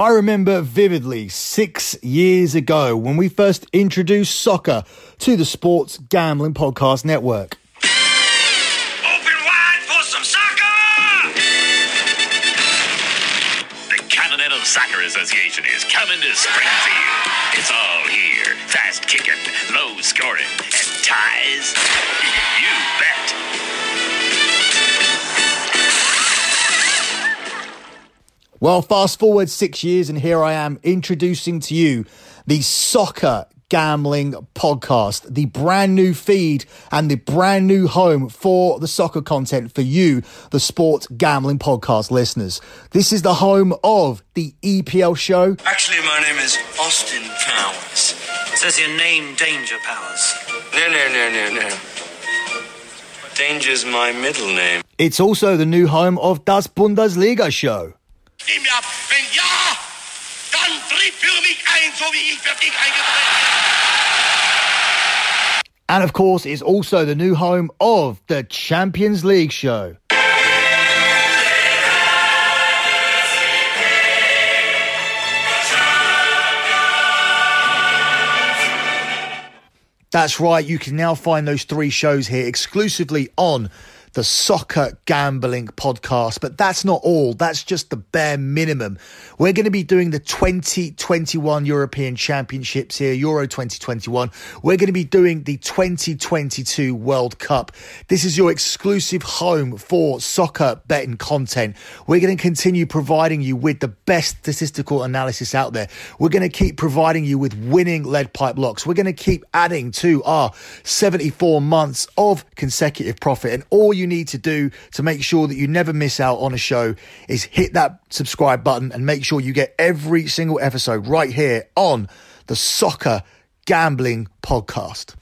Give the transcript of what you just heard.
I remember vividly six years ago when we first introduced soccer to the Sports Gambling Podcast Network. Open wide for some soccer! The Continental Soccer Association is coming to Springfield. It's all here. Fast kicking, Well, fast forward six years, and here I am introducing to you the Soccer Gambling Podcast, the brand new feed and the brand new home for the soccer content for you, the Sports Gambling Podcast listeners. This is the home of the EPL show. Actually, my name is Austin Powers. Says your name, Danger Powers. No, no, no, no, no. Danger's my middle name. It's also the new home of Das Bundesliga show. Wenn ja, dann tritt für mich ein, so wie ich für dich eingetreten bin. And of course, it's also the new home of the Champions League show. That's right, you can now find those three shows here exclusively on the Soccer Gambling Podcast. But that's not all, that's just the bare minimum. We're going to be doing the 2021 European Championships here, Euro 2021. We're going to be doing the 2022 World Cup. This is your exclusive home for soccer betting content. We're going to continue providing you with the best statistical analysis out there. We're going to keep providing you with winning lead pipe locks. We're going to keep adding to our 74 months of consecutive profit. And all you need to do to make sure that you never miss out on a show is hit that subscribe button and make sure you get every single episode right here on the Soccer Gambling Podcast.